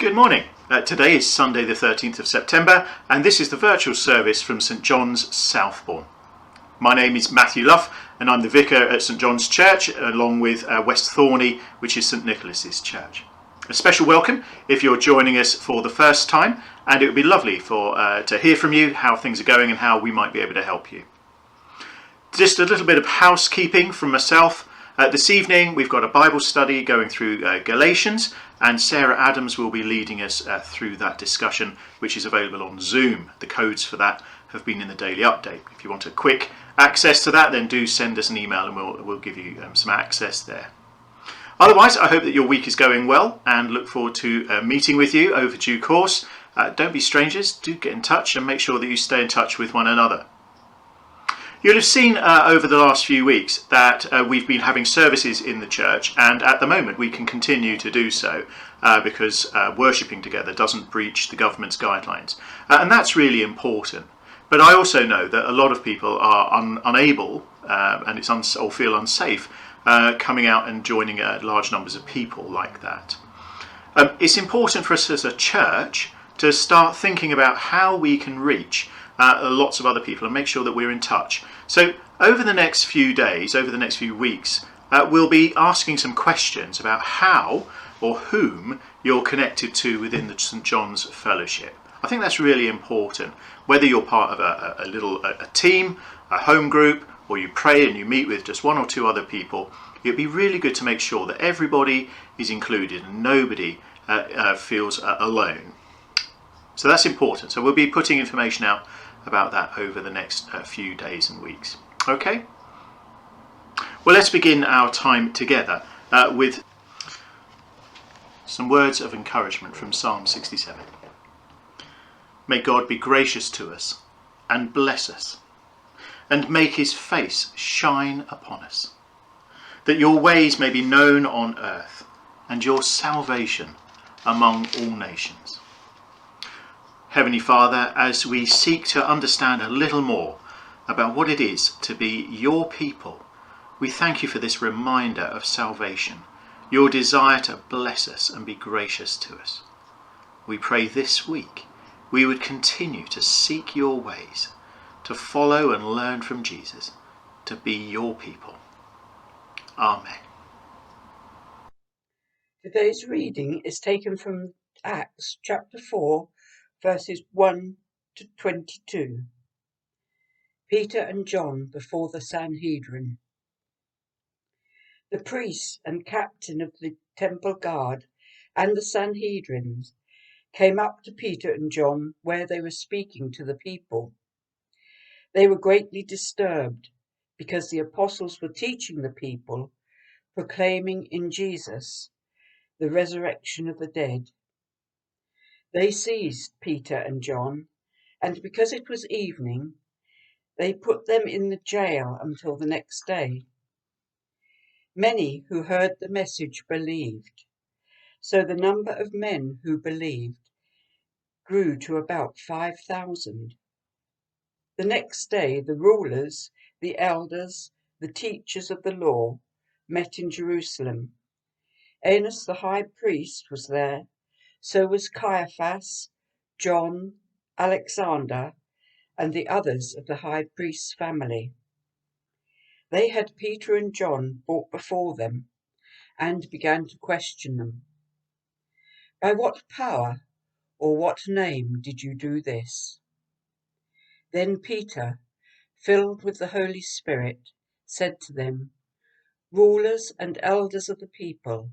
Good morning. Uh, today is Sunday, the 13th of September, and this is the virtual service from St John's, Southbourne. My name is Matthew Luff, and I'm the vicar at St John's Church, along with uh, West Thorney, which is St Nicholas's Church. A special welcome if you're joining us for the first time, and it would be lovely for uh, to hear from you how things are going and how we might be able to help you. Just a little bit of housekeeping from myself. Uh, this evening we've got a Bible study going through uh, Galatians, and Sarah Adams will be leading us uh, through that discussion, which is available on Zoom. The codes for that have been in the daily update. If you want a quick access to that, then do send us an email and we'll, we'll give you um, some access there. Otherwise, I hope that your week is going well and look forward to uh, meeting with you over due course. Uh, don't be strangers, do get in touch and make sure that you stay in touch with one another. You'll have seen uh, over the last few weeks that uh, we've been having services in the church, and at the moment we can continue to do so uh, because uh, worshipping together doesn't breach the government's guidelines. Uh, and that's really important. But I also know that a lot of people are un- unable uh, and it's uns- or feel unsafe coming out and joining large numbers of people like that. Um, it's important for us as a church to start thinking about how we can reach uh, lots of other people and make sure that we're in touch. So, over the next few days, over the next few weeks, uh, we'll be asking some questions about how or whom you're connected to within the St John's Fellowship. I think that's really important. Whether you're part of a, a little a, a team, a home group, or you pray and you meet with just one or two other people, it'd be really good to make sure that everybody is included and nobody uh, uh, feels uh, alone. So that's important. So we'll be putting information out about that over the next uh, few days and weeks. Okay? Well, let's begin our time together uh, with some words of encouragement from Psalm 67. May God be gracious to us and bless us, and make his face shine upon us, that your ways may be known on earth, and your salvation among all nations. Heavenly Father, as we seek to understand a little more about what it is to be your people, we thank you for this reminder of salvation, your desire to bless us and be gracious to us. We pray this week we would continue to seek your ways, to follow and learn from Jesus, to be your people. Amen. Today's reading is taken from Acts chapter 4 verses 1 to 22. Peter and John before the Sanhedrin. The priests and captain of the temple guard and the Sanhedrins came up to Peter and John where they were speaking to the people. They were greatly disturbed because the apostles were teaching the people, proclaiming in Jesus the resurrection of the dead they seized Peter and John, and because it was evening, they put them in the jail until the next day. Many who heard the message believed, so the number of men who believed grew to about 5,000. The next day, the rulers, the elders, the teachers of the law met in Jerusalem. Annas the high priest was there so was Caiaphas, John, Alexander, and the others of the high priest's family. They had Peter and John brought before them and began to question them. By what power or what name did you do this? Then Peter, filled with the Holy Spirit, said to them, Rulers and elders of the people,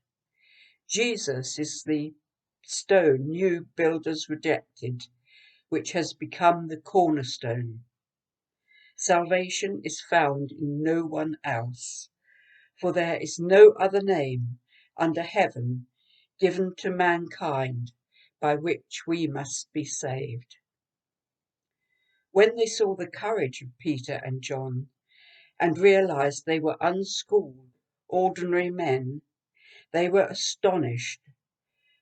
Jesus is the stone you builders rejected, which has become the cornerstone. Salvation is found in no one else, for there is no other name under heaven given to mankind by which we must be saved. When they saw the courage of Peter and John and realized they were unschooled, ordinary men, they were astonished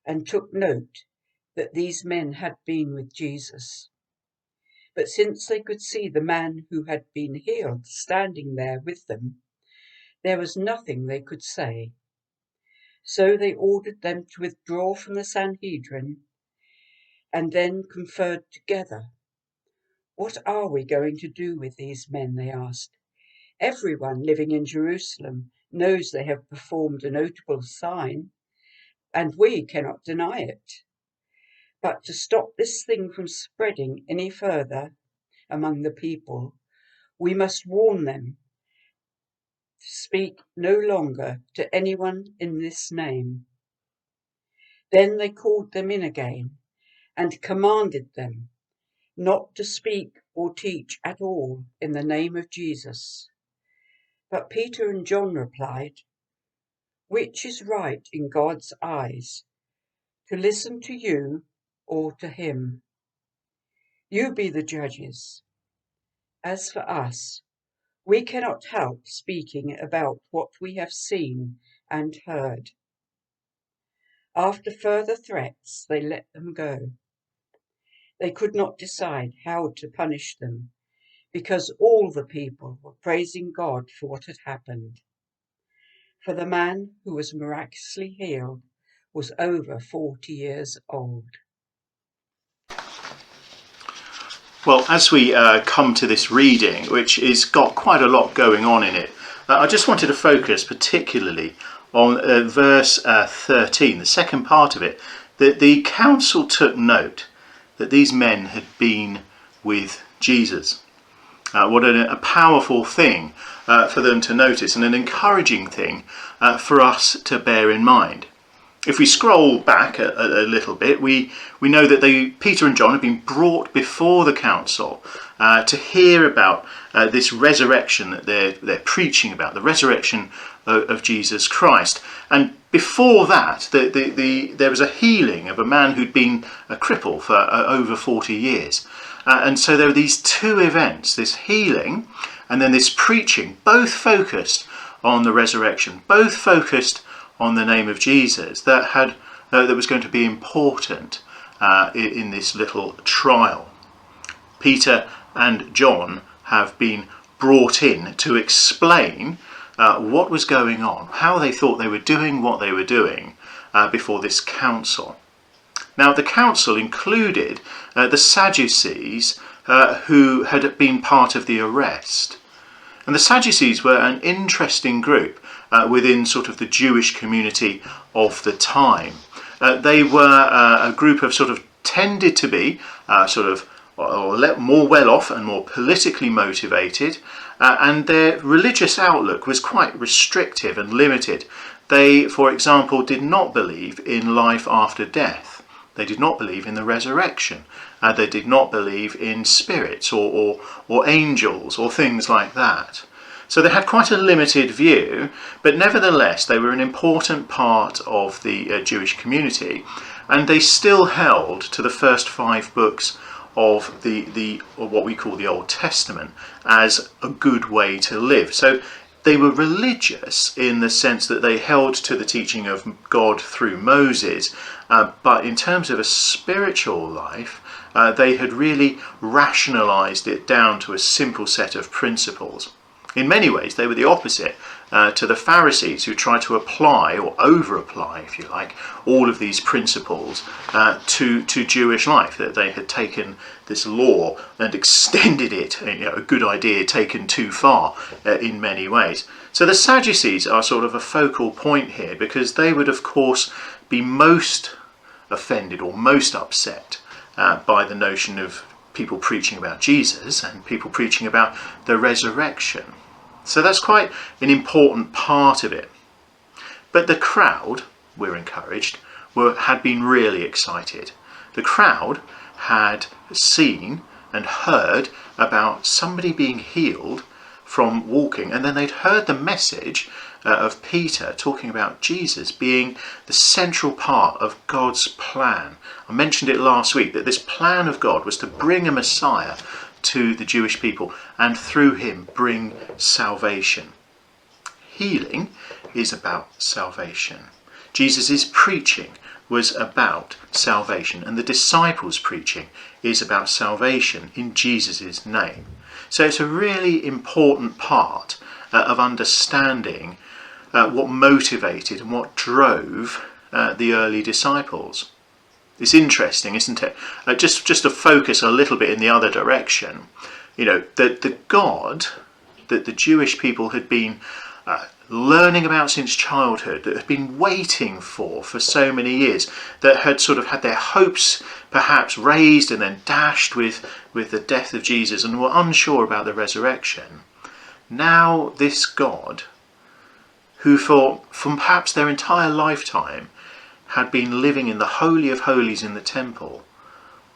and took note that these men had been with Jesus. But since they could see the man who had been healed standing there with them, there was nothing they could say. So they ordered them to withdraw from the Sanhedrin and then conferred together. What are we going to do with these men? They asked. Everyone living in Jerusalem knows they have performed a notable sign, and we cannot deny it. But to stop this thing from spreading any further among the people, we must warn them to speak no longer to anyone in this name. Then they called them in again and commanded them not to speak or teach at all in the name of Jesus. But Peter and John replied, Which is right in God's eyes, to listen to you or to him. You be the judges. As for us, we cannot help speaking about what we have seen and heard. After further threats, they let them go. They could not decide how to punish them because all the people were praising God for what had happened. For the man who was miraculously healed was over 40 years old. Well, as we uh, come to this reading, which has got quite a lot going on in it, uh, I just wanted to focus particularly on uh, verse uh, 13, the second part of it, that the council took note that these men had been with Jesus. Uh, what a, a, powerful thing uh, for them to notice and an encouraging thing for us to bear in mind. If we scroll back a, a, little bit, we, we know that they, Peter and John have been brought before the council uh, to hear about uh, this resurrection that they're, they're preaching about, the resurrection of, of Jesus Christ. And before that, the, the, the, there was a healing of a man who'd been a cripple for uh, over 40 years. Uh, and so there were these two events this healing and then this preaching, both focused on the resurrection, both focused on the name of Jesus that had uh, that was going to be important uh, in, this little trial. Peter and John have been brought in to explain uh, what was going on, how they thought they were doing what they were doing uh, before this council. Now, the council included uh, the Sadducees uh, who had been part of the arrest. And the Sadducees were an interesting group uh, within sort of the Jewish community of the time. Uh, they were uh, a group of sort of tended to be uh, sort of more well off and more politically motivated, uh, and their religious outlook was quite restrictive and limited. They, for example, did not believe in life after death. They did not believe in the resurrection. Uh, they did not believe in spirits or, or, or angels or things like that. So they had quite a limited view, but nevertheless they were an important part of the uh, Jewish community, and they still held to the first five books of the, the what we call the Old Testament as a good way to live. So they were religious in the sense that they held to the teaching of God through Moses, uh, but in terms of a spiritual life, uh, they had really rationalized it down to a simple set of principles. In many ways, they were the opposite uh, to the Pharisees who tried to apply, or over apply, if you like, all of these principles uh, to, to Jewish life. That they had taken this law and extended it, you know, a good idea taken too far uh, in many ways. So the Sadducees are sort of a focal point here because they would, of course, be most offended or most upset uh, by the notion of people preaching about Jesus and people preaching about the resurrection. So that's quite an important part of it. But the crowd, we're encouraged, were, had been really excited. The crowd had seen and heard about somebody being healed from walking, and then they'd heard the message uh, of Peter talking about Jesus being the central part of God's plan. I mentioned it last week that this plan of God was to bring a Messiah to the Jewish people and through him bring salvation. Healing is about salvation. Jesus' preaching was about salvation, and the disciples' preaching is about salvation in Jesus' name. So it's a really important part uh, of understanding uh, what motivated and what drove uh, the early disciples. It's interesting, isn't it? Just just to focus a little bit in the other direction, you know, that the God that the Jewish people had been uh, learning about since childhood, that had been waiting for for so many years, that had sort of had their hopes perhaps raised and then dashed with, with the death of Jesus and were unsure about the resurrection. Now, this God, who for, from perhaps their entire lifetime had been living in the Holy of Holies in the temple,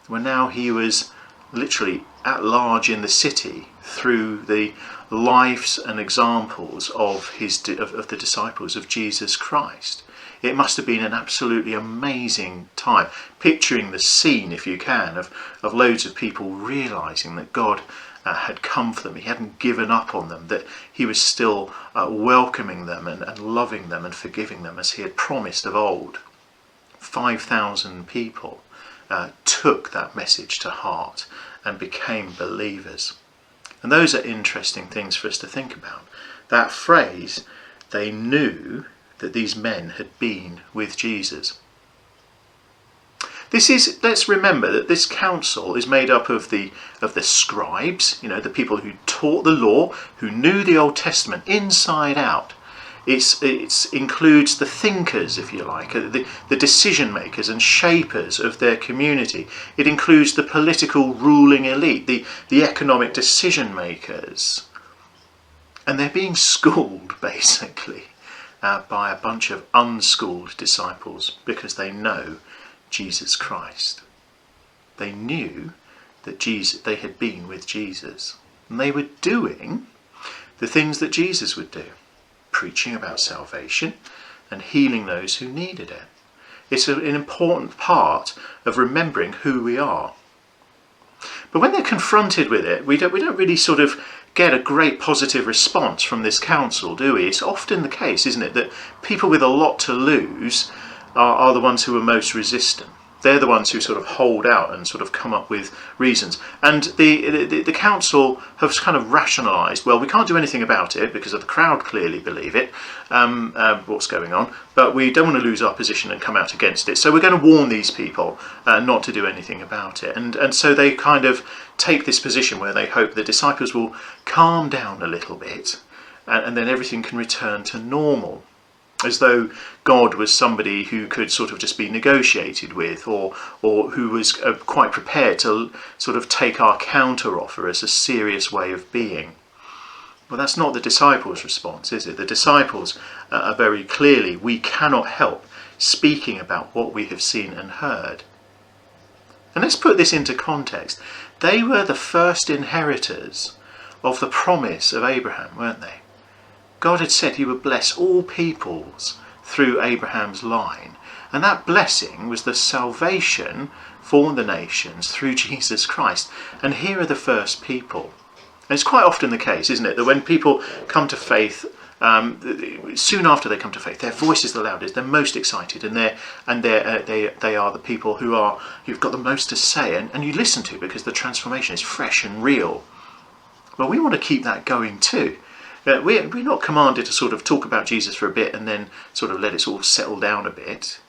where now he was literally at large in the city through the lives and examples of his of, of, the disciples of Jesus Christ. It must have been an absolutely amazing time, picturing the scene, if you can, of, of loads of people realizing that God uh, had come for them. He hadn't given up on them, that He was still uh, welcoming them and, and loving them and forgiving them as He had promised of old. 5,000 people uh, took that message to heart and became believers. And those are interesting things for us to think about. That phrase, they knew that these men had been with Jesus. This is let's remember that this council is made up of the of the scribes, you know, the people who taught the law, who knew the Old Testament inside out. It's, it includes the thinkers, if you like, uh, the, the decision makers and shapers of their community. It includes the political ruling elite, the, the economic decision makers. And they're being schooled, basically, uh, by a bunch of unschooled disciples because they know Jesus Christ. They knew that Jesus, they had been with Jesus. And they were doing the things that Jesus would do preaching about salvation and healing those who needed it. It's an important part of remembering who we are. But when they're confronted with it, we don't, we don't really sort of get a great positive response from this council, do we? It's often the case, isn't it, that people with a lot to lose are, are the ones who are most resistant they're the ones who sort of hold out and sort of come up with reasons. And the, the, the council have kind of rationalised, well, we can't do anything about it because the crowd clearly believe it, um, uh, what's going on, but we don't want to lose our position and come out against it. So we're going to warn these people uh, not to do anything about it. And, and so they kind of take this position where they hope the disciples will calm down a little bit and, and then everything can return to normal as though God was somebody who could sort of just be negotiated with, or or who was uh, quite prepared to sort of take our counter offer as a serious way of being. Well, that's not the disciples' response, is it? The disciples are very clearly, we cannot help speaking about what we have seen and heard. And let's put this into context. They were the first inheritors of the promise of Abraham, weren't they? God had said he would bless all peoples through Abraham's line. And that blessing was the salvation for the nations through Jesus Christ. And here are the first people. And it's quite often the case, isn't it, that when people come to faith, um, soon after they come to faith, their voice is the loudest. They're most excited, and they're and they're, uh, they they are the people who are who've got the most to say, and, and you listen to because the transformation is fresh and real. Well, we want to keep that going too. Uh, we're, we're not commanded to sort of talk about Jesus for a bit and then sort of let it all settle down a bit.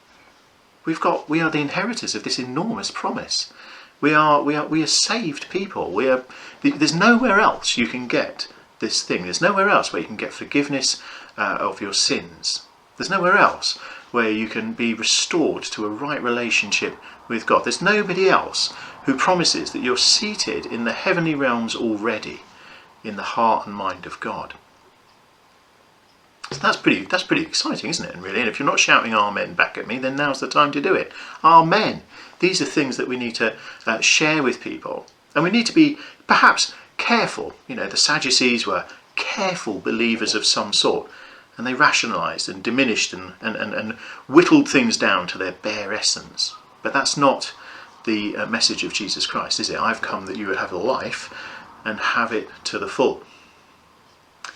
We've got we are the inheritors of this enormous promise. We are we are we are saved people. We are there's nowhere else you can get this thing. There's nowhere else where you can get forgiveness uh, of your sins. There's nowhere else where you can be restored to a right relationship with God. There's nobody else who promises that you're seated in the heavenly realms already in the heart and mind of God. So that's pretty that's pretty exciting, isn't it? And really, and if you're not shouting Amen back at me, then now's the time to do it. Amen. These are things that we need to uh, share with people, and we need to be perhaps careful. You know, the Sadducees were careful believers of some sort. and they rationalized and diminished and, and, and, and whittled things down to their bare essence. But that's not the uh, message of Jesus Christ, is it? I've come that you would have life and have it to the full.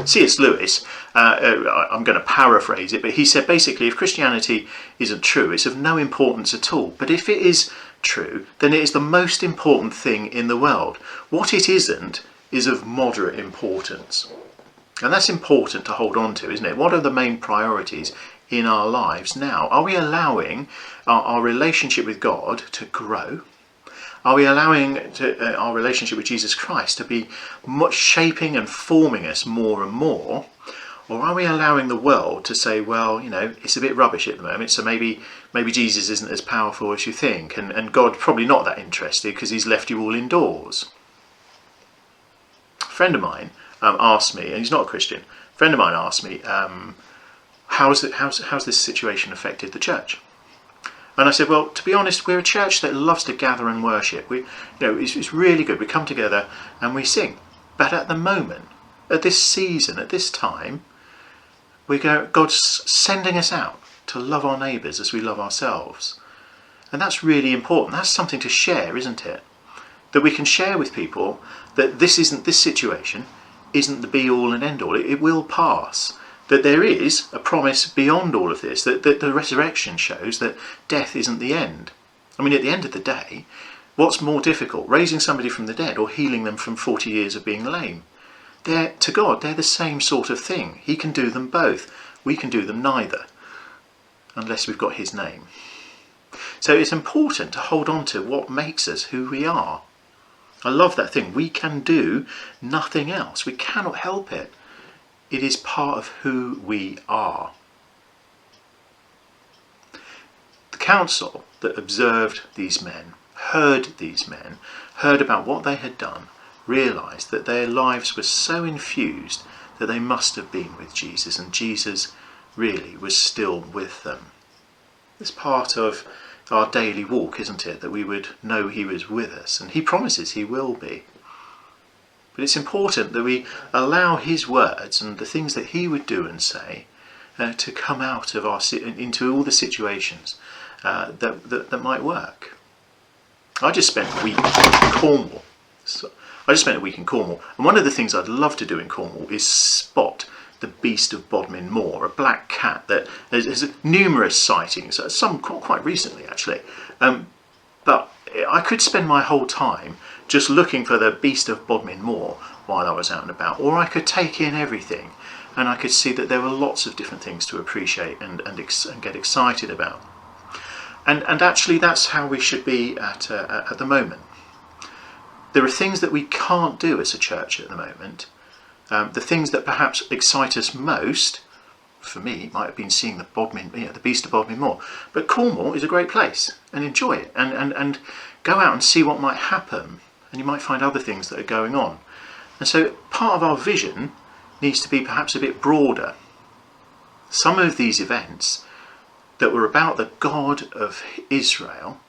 C.S. Lewis, uh, uh, I'm going to paraphrase it, but he said basically if Christianity isn't true, it's of no importance at all. But if it is true, then it is the most important thing in the world. What it isn't is of moderate importance. And that's important to hold on to, isn't it? What are the main priorities in our lives now? Are we allowing our, our relationship with God to grow? Are we allowing to, uh, our relationship with Jesus Christ to be much shaping and forming us more and more? Or are we allowing the world to say, well, you know, it's a bit rubbish at the moment, so maybe maybe Jesus isn't as powerful as you think, and, and God probably not that interested because he's left you all indoors? A friend of mine um, asked me, and he's not a Christian, a friend of mine asked me, um, how's, it, how's, how's this situation affected the church? And I said, well, to be honest, we're a church that loves to gather and worship. We, you know, it's, it's really good. We come together and we sing. But at the moment, at this season, at this time, we go, God's sending us out to love our neighbours as we love ourselves. And that's really important. That's something to share, isn't it? That we can share with people that this isn't this situation isn't the be all and end all. It, it will pass that there is a promise beyond all of this, that, that the resurrection shows that death isn't the end. I mean, at the end of the day, what's more difficult, raising somebody from the dead or healing them from 40 years of being lame? They're, to God, they're the same sort of thing. He can do them both. We can do them neither, unless we've got His name. So it's important to hold on to what makes us who we are. I love that thing. We can do nothing else. We cannot help it. It is part of who we are. The council that observed these men, heard these men, heard about what they had done, realized that their lives were so infused that they must have been with Jesus, and Jesus really was still with them. It's part of our daily walk, isn't it? That we would know He was with us, and He promises He will be. But it's important that we allow His words and the things that He would do and say uh, to come out of our into all the situations uh, that, that, that might work. I just spent a week in Cornwall. So I just spent a week in Cornwall, and one of the things I'd love to do in Cornwall is spot the beast of Bodmin Moor, a black cat that has, numerous sightings, uh, some quite recently actually. Um, but I could spend my whole time just looking for the beast of Bodmin Moor while I was out and about, or I could take in everything and I could see that there were lots of different things to appreciate and, and, ex- and get excited about. And, and actually, that's how we should be at, uh, at the moment. There are things that we can't do as a church at the moment. Um, the things that perhaps excite us most, for me, might have been seeing the Bodmin, you know, the Beast of Bodmin Moor. But Cornwall is a great place, and enjoy it, and, and, and go out and see what might happen and you might find other things that are going on. And so part of our vision needs to be perhaps a bit broader. Some of these events that were about the God of Israel,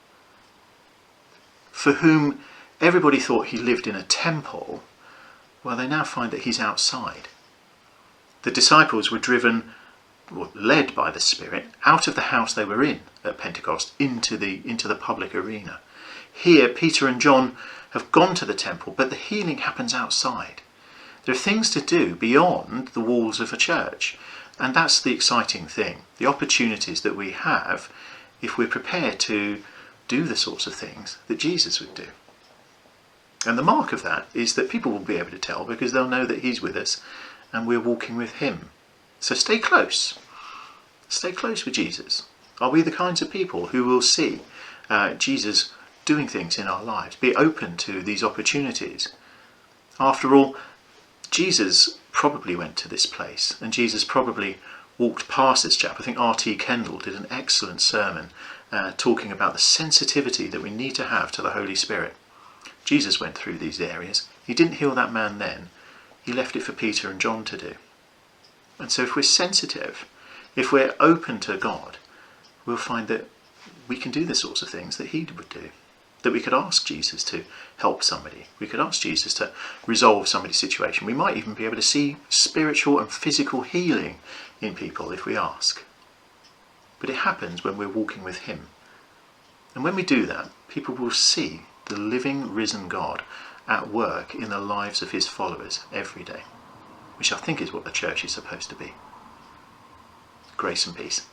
for whom everybody thought he lived in a temple, well, they now find that he's outside. The disciples were driven, or led by the Spirit, out of the house they were in at Pentecost into the, into the public arena. Here, Peter and John have gone to the temple, but the healing happens outside. There are things to do beyond the walls of a church, and that's the exciting thing. The opportunities that we have if we're prepared to do the sorts of things that Jesus would do. And the mark of that is that people will be able to tell because they'll know that He's with us and we're walking with Him. So stay close. Stay close with Jesus. Are we the kinds of people who will see uh, Jesus doing things in our lives, be open to these opportunities. After all, Jesus probably went to this place, and Jesus probably walked past this chap. I think R.T. Kendall did an excellent sermon uh, talking about the sensitivity that we need to have to the Holy Spirit. Jesus went through these areas. He didn't heal that man then, he left it for Peter and John to do. And so, if we're sensitive, if we're open to God, we'll find that we can do the sorts of things that He would do. That we could ask Jesus to help somebody. We could ask Jesus to resolve somebody's situation. We might even be able to see spiritual and physical healing in people if we ask. But it happens when we're walking with Him. And when we do that, people will see the living, risen God at work in the lives of His followers every day, which I think is what the church is supposed to be. Grace and peace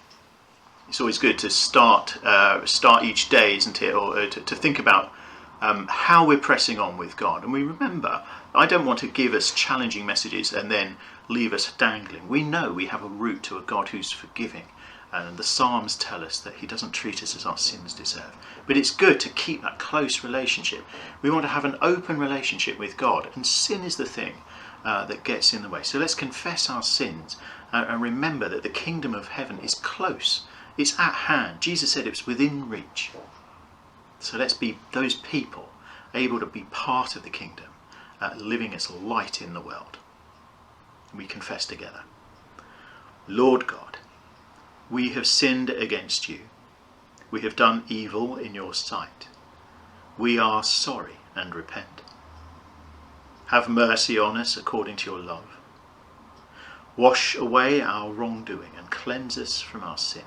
it's always good to start uh, start each day, isn't it, or uh, to, to, think about um, how we're pressing on with God. And we remember, I don't want to give us challenging messages and then leave us dangling. We know we have a route to a God who's forgiving, and the Psalms tell us that He doesn't treat us as our sins deserve. But it's good to keep that close relationship. We want to have an open relationship with God, and sin is the thing. Uh, that gets in the way. So let's confess our sins uh, and remember that the kingdom of heaven is close it's at hand. Jesus said it was within reach. So let's be those people able to be part of the kingdom, uh, living as light in the world. We confess together. Lord God, we have sinned against you. We have done evil in your sight. We are sorry and repent. Have mercy on us according to your love. Wash away our wrongdoing and cleanse us from our sin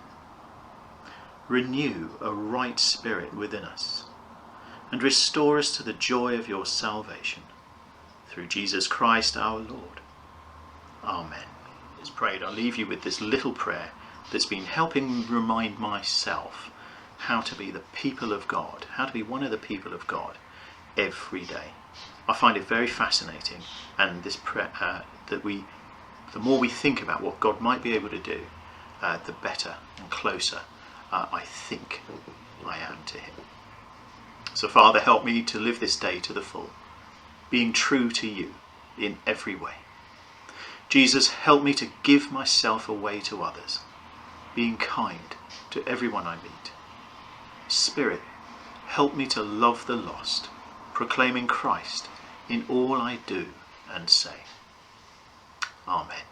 renew a right spirit within us, and restore us to the joy of your salvation. Through Jesus Christ our Lord. Amen. It's prayed. I'll leave you with this little prayer that's been helping remind myself how to be the people of God, how to be one of the people of God every day. I find it very fascinating, and this prayer uh, that we, the more we think about what God might be able to do, uh, the better and closer uh, I think I am to Him. So, Father, help me to live this day to the full, being true to you in every way. Jesus, help me to give myself away to others, being kind to everyone I meet. Spirit, help me to love the lost, proclaiming Christ in all I do and say. Amen.